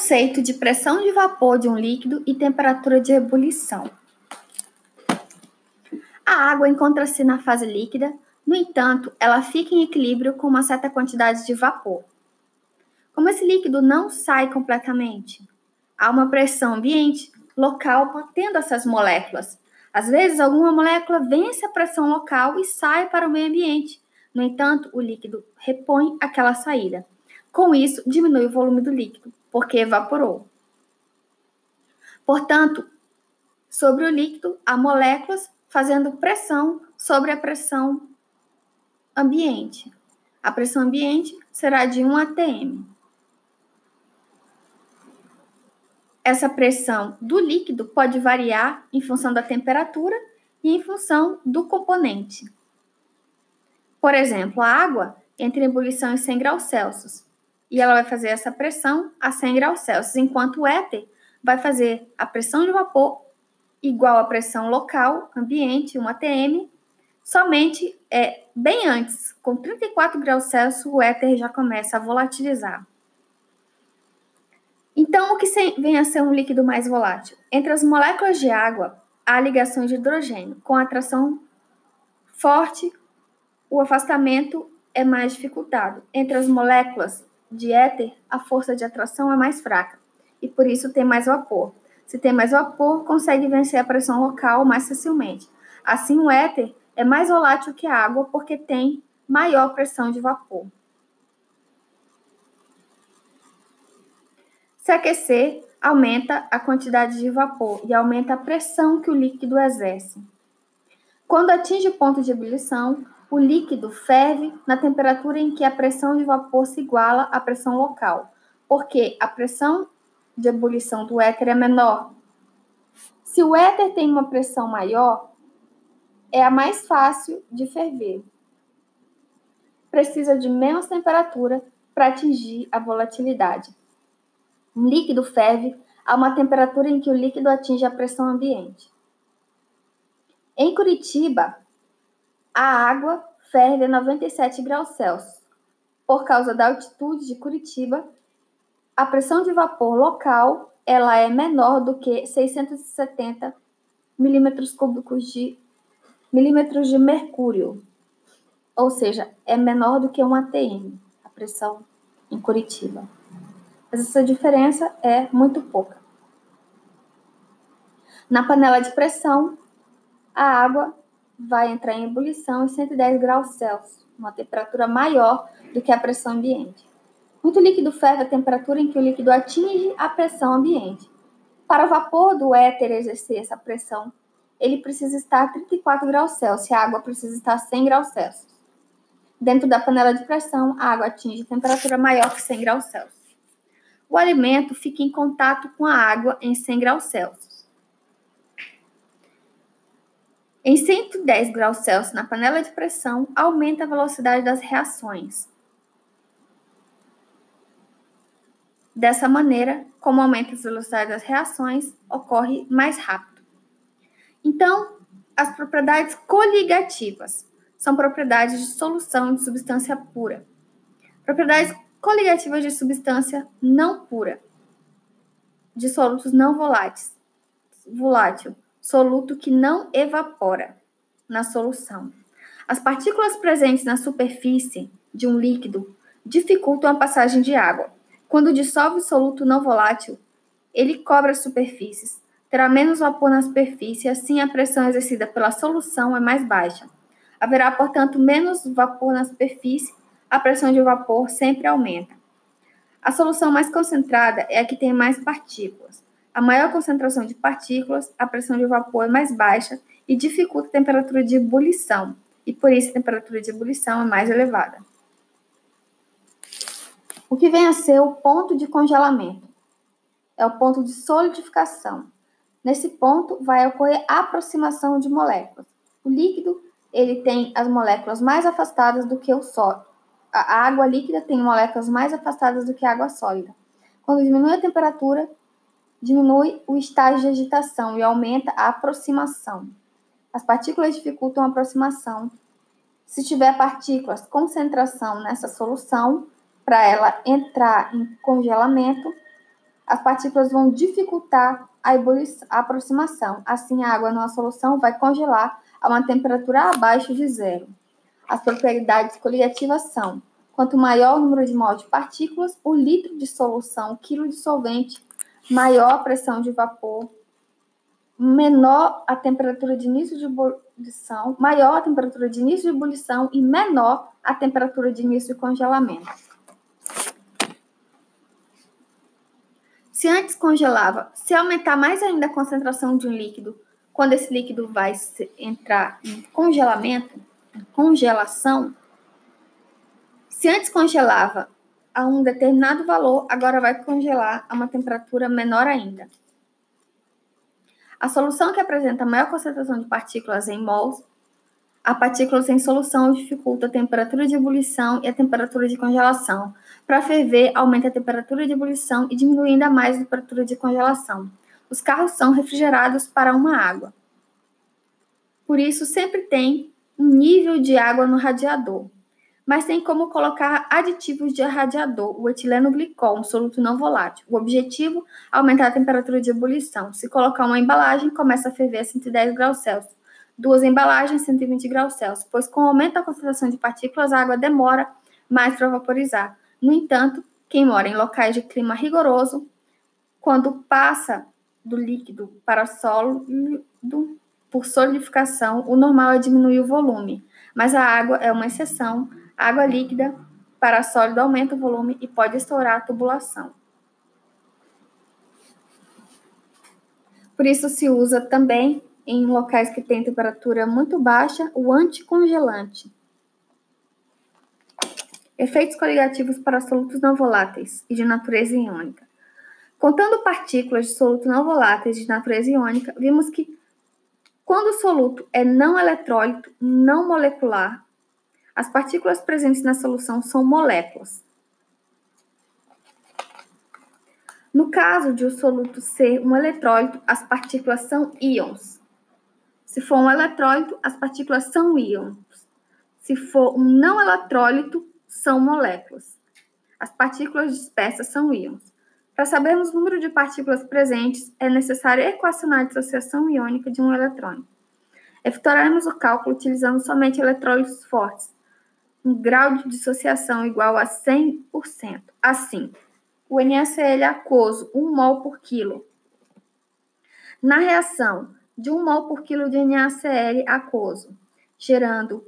conceito de pressão de vapor de um líquido e temperatura de ebulição. A água encontra-se na fase líquida, no entanto, ela fica em equilíbrio com uma certa quantidade de vapor. Como esse líquido não sai completamente, há uma pressão ambiente local mantendo essas moléculas. Às vezes, alguma molécula vence a pressão local e sai para o meio ambiente. No entanto, o líquido repõe aquela saída. Com isso, diminui o volume do líquido, porque evaporou. Portanto, sobre o líquido, há moléculas fazendo pressão sobre a pressão ambiente. A pressão ambiente será de 1 atm. Essa pressão do líquido pode variar em função da temperatura e em função do componente. Por exemplo, a água entra em ebulição em 100 graus Celsius e ela vai fazer essa pressão a 100 graus Celsius, enquanto o éter vai fazer a pressão de vapor igual à pressão local, ambiente, 1 atm, somente é, bem antes, com 34 graus Celsius, o éter já começa a volatilizar. Então, o que vem a ser um líquido mais volátil? Entre as moléculas de água, há ligações de hidrogênio, com atração forte, o afastamento é mais dificultado. Entre as moléculas de éter, a força de atração é mais fraca, e por isso tem mais vapor. Se tem mais vapor, consegue vencer a pressão local mais facilmente. Assim, o éter é mais volátil que a água porque tem maior pressão de vapor. Se aquecer, aumenta a quantidade de vapor e aumenta a pressão que o líquido exerce. Quando atinge o ponto de ebulição, o líquido ferve na temperatura em que a pressão de vapor se iguala à pressão local, porque a pressão de ebulição do éter é menor. Se o éter tem uma pressão maior, é a mais fácil de ferver. Precisa de menos temperatura para atingir a volatilidade. Um líquido ferve a uma temperatura em que o líquido atinge a pressão ambiente. Em Curitiba, a água ferve a 97 graus Celsius. Por causa da altitude de Curitiba, a pressão de vapor local ela é menor do que 670 milímetros cúbicos de milímetros de mercúrio, ou seja, é menor do que um atm, a pressão em Curitiba. Mas essa diferença é muito pouca. Na panela de pressão, a água vai entrar em ebulição em 110 graus Celsius, uma temperatura maior do que a pressão ambiente. Muito líquido ferve a temperatura em que o líquido atinge a pressão ambiente. Para o vapor do éter exercer essa pressão, ele precisa estar a 34 graus Celsius e a água precisa estar a 100 graus Celsius. Dentro da panela de pressão, a água atinge temperatura maior que 100 graus Celsius o alimento fica em contato com a água em 100 graus Celsius. Em 110 graus Celsius, na panela de pressão, aumenta a velocidade das reações. Dessa maneira, como aumenta a velocidade das reações, ocorre mais rápido. Então, as propriedades coligativas são propriedades de solução de substância pura. Propriedades coligativas de substância não pura, de solutos não voláteis, volátil, soluto que não evapora na solução. As partículas presentes na superfície de um líquido dificultam a passagem de água. Quando dissolve o soluto não volátil, ele cobre as superfícies, terá menos vapor na superfície, assim a pressão exercida pela solução é mais baixa. Haverá, portanto, menos vapor na superfície a pressão de vapor sempre aumenta. A solução mais concentrada é a que tem mais partículas. A maior concentração de partículas, a pressão de vapor é mais baixa e dificulta a temperatura de ebulição, e por isso a temperatura de ebulição é mais elevada. O que vem a ser o ponto de congelamento? É o ponto de solidificação. Nesse ponto vai ocorrer a aproximação de moléculas. O líquido ele tem as moléculas mais afastadas do que o sólido a água líquida tem moléculas mais afastadas do que a água sólida. Quando diminui a temperatura, diminui o estágio de agitação e aumenta a aproximação. As partículas dificultam a aproximação. Se tiver partículas, concentração nessa solução, para ela entrar em congelamento, as partículas vão dificultar a, a aproximação. Assim, a água numa solução vai congelar a uma temperatura abaixo de zero. As propriedades coligativas são: quanto maior o número de mol de partículas por litro de solução, quilo de solvente, maior a pressão de vapor, menor a temperatura de início de ebulição, maior a temperatura de início de ebulição e menor a temperatura de início de congelamento. Se antes congelava, se aumentar mais ainda a concentração de um líquido, quando esse líquido vai entrar em congelamento, congelação, se antes congelava a um determinado valor, agora vai congelar a uma temperatura menor ainda. A solução que apresenta maior concentração de partículas em mols, a partículas em solução dificulta a temperatura de ebulição e a temperatura de congelação. Para ferver, aumenta a temperatura de ebulição e diminui ainda mais a temperatura de congelação. Os carros são refrigerados para uma água. Por isso, sempre tem um nível de água no radiador mas tem como colocar aditivos de radiador, o etileno glicol, um soluto não volátil. O objetivo, aumentar a temperatura de ebulição. Se colocar uma embalagem, começa a ferver a 110 graus Celsius. Duas embalagens, 120 graus Celsius, pois com o aumento da concentração de partículas, a água demora mais para vaporizar. No entanto, quem mora em locais de clima rigoroso, quando passa do líquido para sólido por solidificação, o normal é diminuir o volume, mas a água é uma exceção água líquida para sólido aumenta o volume e pode estourar a tubulação. Por isso se usa também em locais que têm temperatura muito baixa o anticongelante. Efeitos coligativos para solutos não voláteis e de natureza iônica. Contando partículas de soluto não voláteis de natureza iônica, vimos que quando o soluto é não eletrólito, não molecular as partículas presentes na solução são moléculas. No caso de o soluto ser um eletrólito, as partículas são íons. Se for um eletrólito, as partículas são íons. Se for um não eletrólito, são moléculas. As partículas dispersas são íons. Para sabermos o número de partículas presentes, é necessário equacionar a dissociação iônica de um eletrônio. Efetuaremos o cálculo utilizando somente eletrólitos fortes, um grau de dissociação igual a 100%. Assim, o NaCl aquoso, 1 mol por quilo. Na reação de 1 mol por quilo de NaCl aquoso, gerando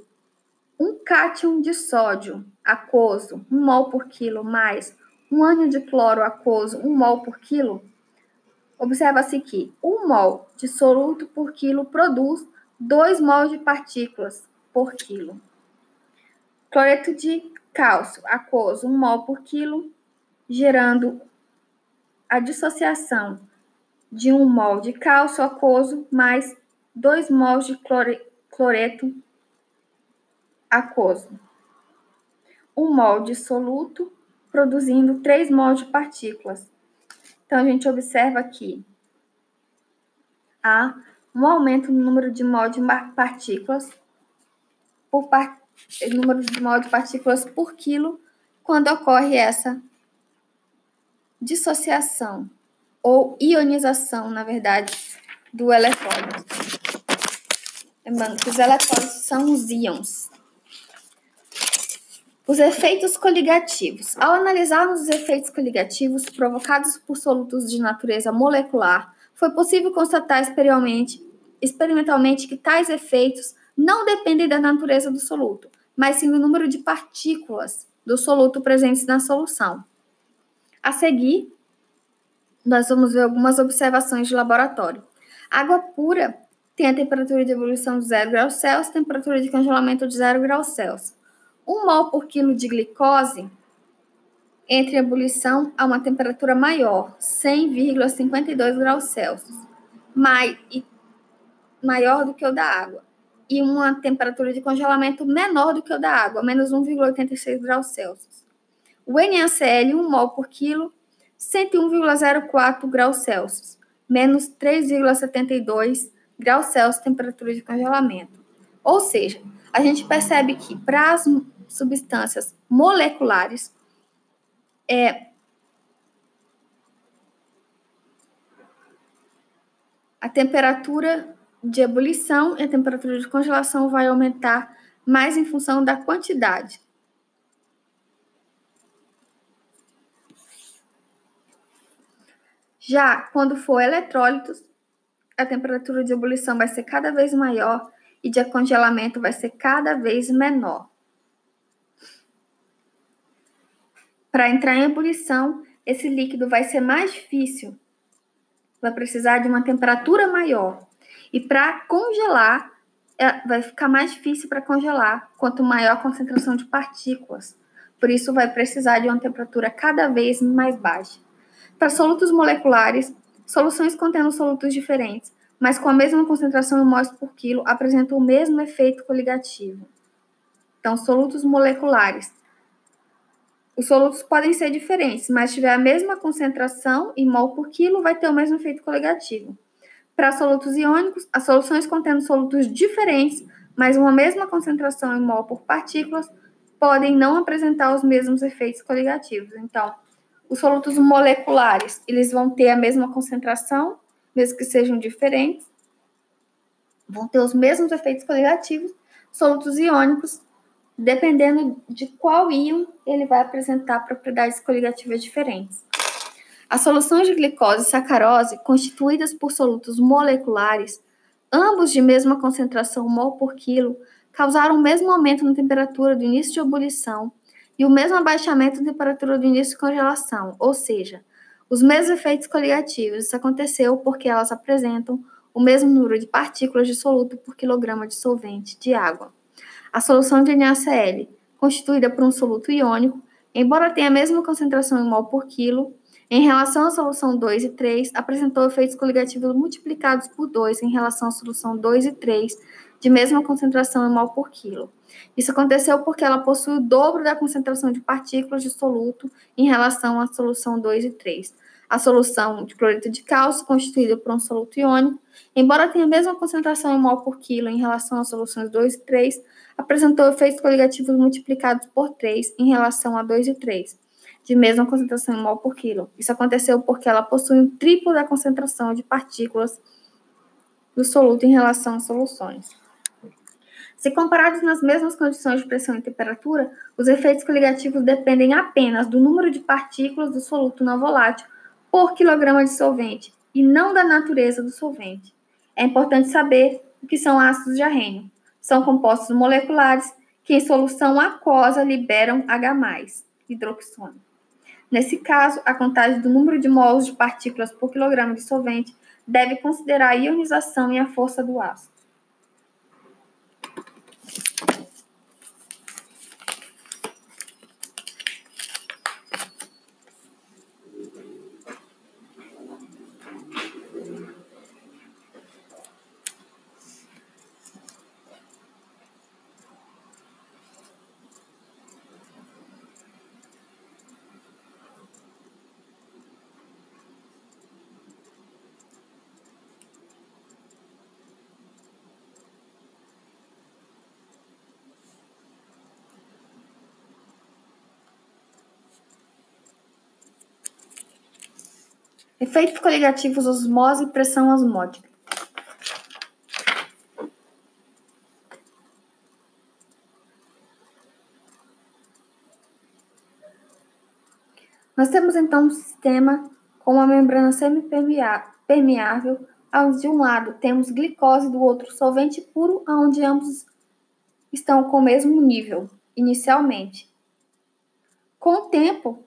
um cátion de sódio aquoso, 1 mol por quilo, mais um ânion de cloro aquoso, 1 mol por quilo, observa-se que 1 mol de soluto por quilo produz 2 mol de partículas por quilo. Cloreto de cálcio aquoso, 1 mol por quilo, gerando a dissociação de 1 mol de cálcio aquoso mais 2 mols de cloreto aquoso. 1 mol de soluto, produzindo 3 mols de partículas. Então, a gente observa aqui há um aumento no número de mol de partículas por partícula número de mol de partículas por quilo quando ocorre essa dissociação ou ionização, na verdade, do eletrólito. Lembrando que os eletrólitos são os íons. Os efeitos coligativos. Ao analisarmos os efeitos coligativos provocados por solutos de natureza molecular, foi possível constatar experimentalmente, experimentalmente que tais efeitos não dependem da natureza do soluto, mas sim do número de partículas do soluto presentes na solução. A seguir, nós vamos ver algumas observações de laboratório. água pura tem a temperatura de ebulição de 0 graus Celsius, temperatura de congelamento de 0 graus Celsius. 1 mol por quilo de glicose entre ebulição a uma temperatura maior, 100,52 graus Celsius, mai, maior do que o da água e uma temperatura de congelamento menor do que o da água, menos 1,86 graus Celsius. O NaCl, 1 mol por quilo, 101,04 graus Celsius, menos 3,72 graus Celsius temperatura de congelamento. Ou seja, a gente percebe que para as substâncias moleculares, é, a temperatura de ebulição e a temperatura de congelação vai aumentar mais em função da quantidade. Já quando for eletrólitos, a temperatura de ebulição vai ser cada vez maior e de congelamento vai ser cada vez menor. Para entrar em ebulição, esse líquido vai ser mais difícil, vai precisar de uma temperatura maior. E para congelar, é, vai ficar mais difícil para congelar quanto maior a concentração de partículas. Por isso, vai precisar de uma temperatura cada vez mais baixa. Para solutos moleculares, soluções contendo solutos diferentes, mas com a mesma concentração em mols por quilo, apresentam o mesmo efeito coligativo. Então, solutos moleculares. Os solutos podem ser diferentes, mas tiver a mesma concentração em mol por quilo, vai ter o mesmo efeito coligativo. Para solutos iônicos, as soluções contendo solutos diferentes, mas uma mesma concentração em mol por partículas, podem não apresentar os mesmos efeitos coligativos. Então, os solutos moleculares, eles vão ter a mesma concentração, mesmo que sejam diferentes, vão ter os mesmos efeitos coligativos. Solutos iônicos, dependendo de qual íon, ele vai apresentar propriedades coligativas diferentes. As soluções de glicose e sacarose, constituídas por solutos moleculares, ambos de mesma concentração mol por quilo, causaram o mesmo aumento na temperatura do início de ebulição e o mesmo abaixamento da temperatura do início de congelação, ou seja, os mesmos efeitos coligativos. Isso aconteceu porque elas apresentam o mesmo número de partículas de soluto por quilograma de solvente de água. A solução de NaCl, constituída por um soluto iônico, embora tenha a mesma concentração em mol por quilo, em relação à solução 2 e 3, apresentou efeitos coligativos multiplicados por 2 em relação à solução 2 e 3, de mesma concentração em mol por quilo. Isso aconteceu porque ela possui o dobro da concentração de partículas de soluto em relação à solução 2 e 3. A solução de cloreto de cálcio, constituída por um soluto iônico, embora tenha a mesma concentração em mol por quilo em relação às soluções 2 e 3, apresentou efeitos coligativos multiplicados por 3 em relação a 2 e 3 de mesma concentração em mol por quilo. Isso aconteceu porque ela possui um triplo da concentração de partículas do soluto em relação às soluções. Se comparados nas mesmas condições de pressão e temperatura, os efeitos coligativos dependem apenas do número de partículas do soluto não volátil por quilograma de solvente e não da natureza do solvente. É importante saber o que são ácidos de arrênio. São compostos moleculares que em solução aquosa liberam H+, hidroxônio. Nesse caso, a contagem do número de mols de partículas por quilograma de solvente deve considerar a ionização e a força do ácido. Efeitos coligativos osmose e pressão osmótica. Nós temos então um sistema com uma membrana semipermeável, onde de um lado temos glicose, do outro solvente puro, onde ambos estão com o mesmo nível inicialmente. Com o tempo,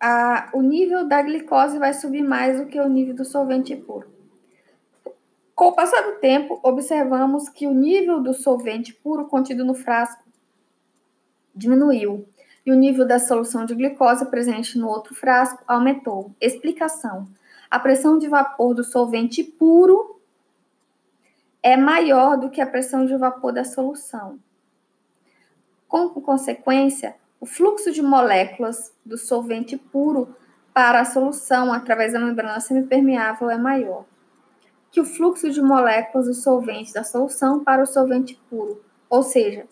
a, o nível da glicose vai subir mais do que o nível do solvente puro. Com o passar do tempo, observamos que o nível do solvente puro contido no frasco diminuiu e o nível da solução de glicose presente no outro frasco aumentou. Explicação: a pressão de vapor do solvente puro é maior do que a pressão de vapor da solução. Com consequência, o fluxo de moléculas do solvente puro para a solução através da membrana semipermeável é maior que o fluxo de moléculas do solvente da solução para o solvente puro, ou seja,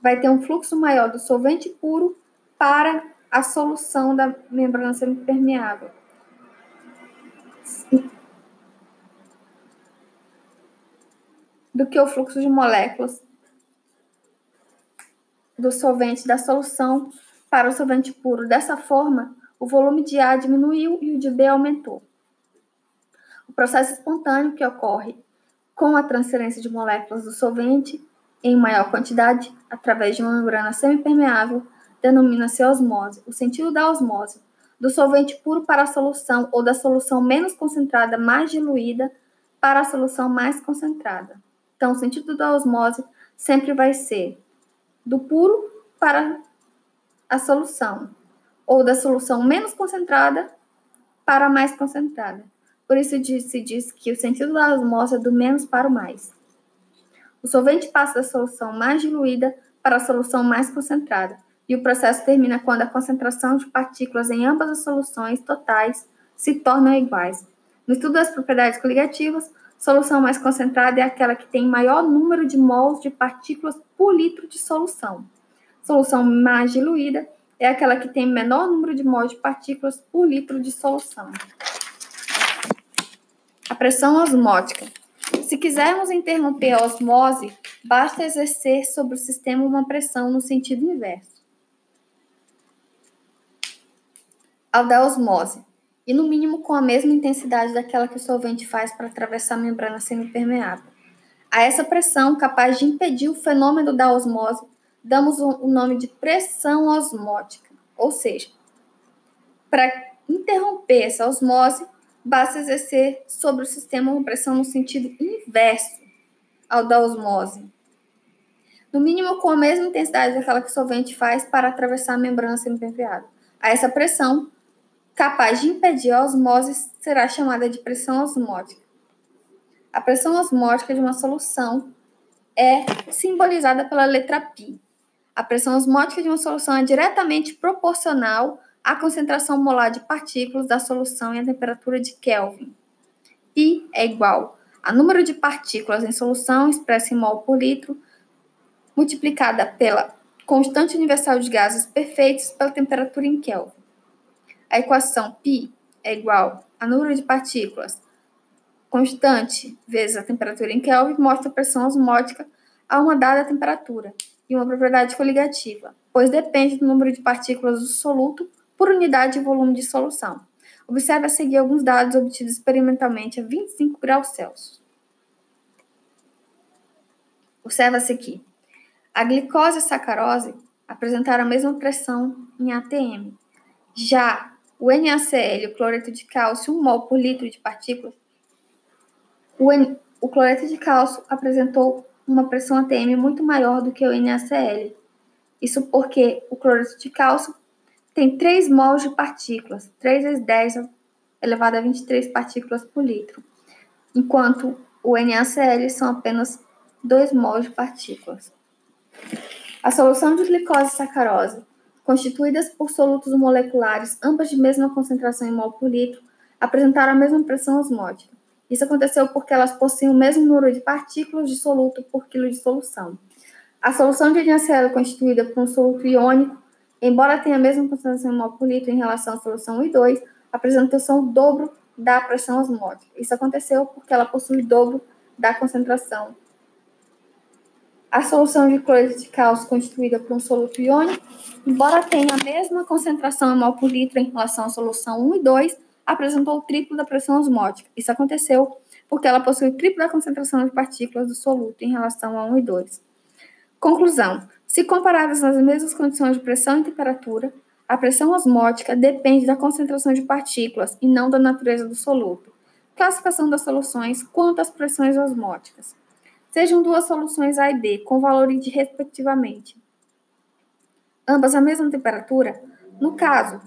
vai ter um fluxo maior do solvente puro para a solução da membrana semipermeável. do que o fluxo de moléculas do solvente da solução para o solvente puro. Dessa forma, o volume de A diminuiu e o de B aumentou. O processo espontâneo que ocorre com a transferência de moléculas do solvente em maior quantidade através de uma membrana semipermeável denomina-se osmose. O sentido da osmose do solvente puro para a solução ou da solução menos concentrada mais diluída para a solução mais concentrada. Então, o sentido da osmose sempre vai ser do puro para a solução, ou da solução menos concentrada para a mais concentrada. Por isso se diz que o sentido da osmose é do menos para o mais. O solvente passa da solução mais diluída para a solução mais concentrada, e o processo termina quando a concentração de partículas em ambas as soluções totais se tornam iguais. No estudo das propriedades coligativas, solução mais concentrada é aquela que tem maior número de mols de partículas por litro de solução. Solução mais diluída é aquela que tem menor número de mols de partículas por litro de solução. A pressão osmótica. Se quisermos interromper a osmose, basta exercer sobre o sistema uma pressão no sentido inverso. ao da osmose, e no mínimo com a mesma intensidade daquela que o solvente faz para atravessar a membrana semipermeável. A essa pressão, capaz de impedir o fenômeno da osmose, damos o nome de pressão osmótica, ou seja, para interromper essa osmose, basta exercer sobre o sistema uma pressão no sentido inverso ao da osmose. No mínimo com a mesma intensidade daquela que o solvente faz para atravessar a membrana semipermeável. A essa pressão, capaz de impedir a osmose será chamada de pressão osmótica. A pressão osmótica de uma solução é simbolizada pela letra π. A pressão osmótica de uma solução é diretamente proporcional à concentração molar de partículas da solução e à temperatura de Kelvin. π é igual a número de partículas em solução expressa em mol por litro multiplicada pela constante universal de gases perfeitos pela temperatura em Kelvin. A equação π é igual a número de partículas constante vezes a temperatura em Kelvin mostra a pressão osmótica a uma dada temperatura e uma propriedade coligativa, pois depende do número de partículas do soluto por unidade de volume de solução. Observe a seguir alguns dados obtidos experimentalmente a 25 graus Celsius. Observa-se aqui. A glicose e a sacarose apresentaram a mesma pressão em ATM. Já o NaCl, o cloreto de cálcio, 1 mol por litro de partículas, o, o cloreto de cálcio apresentou uma pressão ATM muito maior do que o NaCl. Isso porque o cloreto de cálcio tem 3 mols de partículas, 3 vezes 10 elevado a 23 partículas por litro, enquanto o NaCl são apenas 2 mols de partículas. A solução de glicose e sacarose constituídas por solutos moleculares, ambas de mesma concentração em mol por litro, apresentaram a mesma pressão osmótica. Isso aconteceu porque elas possuem o mesmo número de partículas de soluto por quilo de solução. A solução de NaCl constituída por um soluto iônico, embora tenha a mesma concentração mol por litro em relação à solução I 2, apresenta o dobro da pressão osmótica. Isso aconteceu porque ela possui o dobro da concentração a solução de cloreto de cálcio constituída por um soluto iônico, embora tenha a mesma concentração mol por litro em relação à solução 1 e 2, apresentou o triplo da pressão osmótica. Isso aconteceu porque ela possui o triplo da concentração de partículas do soluto em relação a 1 e 2. Conclusão: se comparadas nas mesmas condições de pressão e temperatura, a pressão osmótica depende da concentração de partículas e não da natureza do soluto. Classificação das soluções quanto às pressões osmóticas sejam duas soluções A e B, com valores de respectivamente, ambas a mesma temperatura, no caso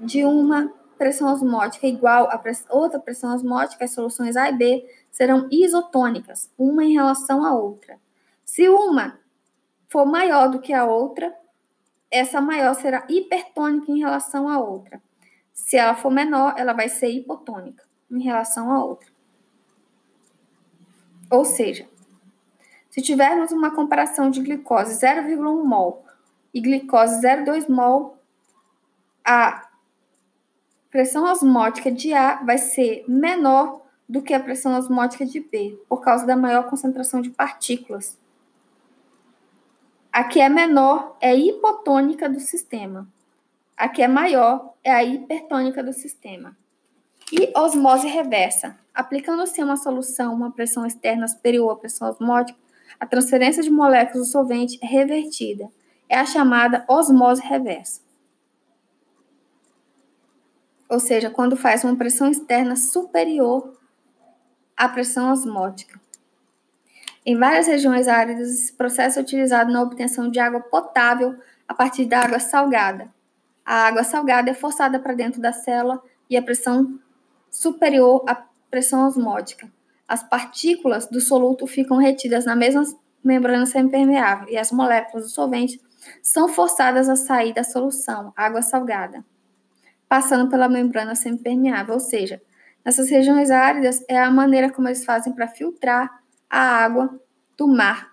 de uma pressão osmótica igual a press outra pressão osmótica, as soluções A e B serão isotônicas, uma em relação à outra. Se uma for maior do que a outra, essa maior será hipertônica em relação à outra. Se ela for menor, ela vai ser hipotônica em relação à outra. Ou seja, se tivermos uma comparação de glicose 0,1 mol e glicose 0,2 mol, a pressão osmótica de A vai ser menor do que a pressão osmótica de B, por causa da maior concentração de partículas. A que é menor é hipotônica do sistema. A que é maior é a hipertônica do sistema. E osmose reversa. Aplicando-se a uma solução uma pressão externa superior à pressão osmótica, a transferência de moléculas do solvente é revertida. É a chamada osmose reversa. Ou seja, quando faz uma pressão externa superior à pressão osmótica. Em várias regiões áridas, esse processo é utilizado na obtenção de água potável a partir da água salgada. A água salgada é forçada para dentro da célula e a pressão superior à pressão osmótica. As partículas do soluto ficam retidas na mesma membrana semipermeável e as moléculas do solvente são forçadas a sair da solução, água salgada, passando pela membrana semipermeável, ou seja, nessas regiões áridas é a maneira como eles fazem para filtrar a água do mar.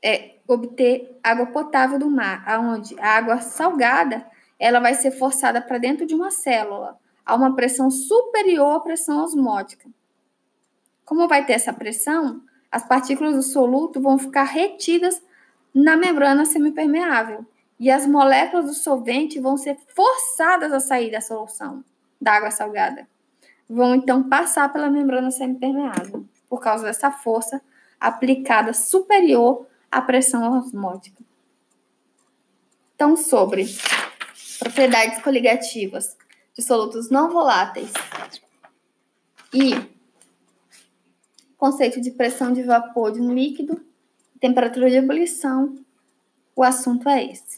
É, obter água potável do mar, aonde a água salgada ela vai ser forçada para dentro de uma célula a uma pressão superior à pressão osmótica. Como vai ter essa pressão, as partículas do soluto vão ficar retidas na membrana semipermeável e as moléculas do solvente vão ser forçadas a sair da solução da água salgada vão então passar pela membrana semipermeável, por causa dessa força aplicada superior à pressão osmótica. Então, sobre propriedades coligativas de solutos não voláteis e conceito de pressão de vapor de um líquido, temperatura de ebulição, o assunto é esse.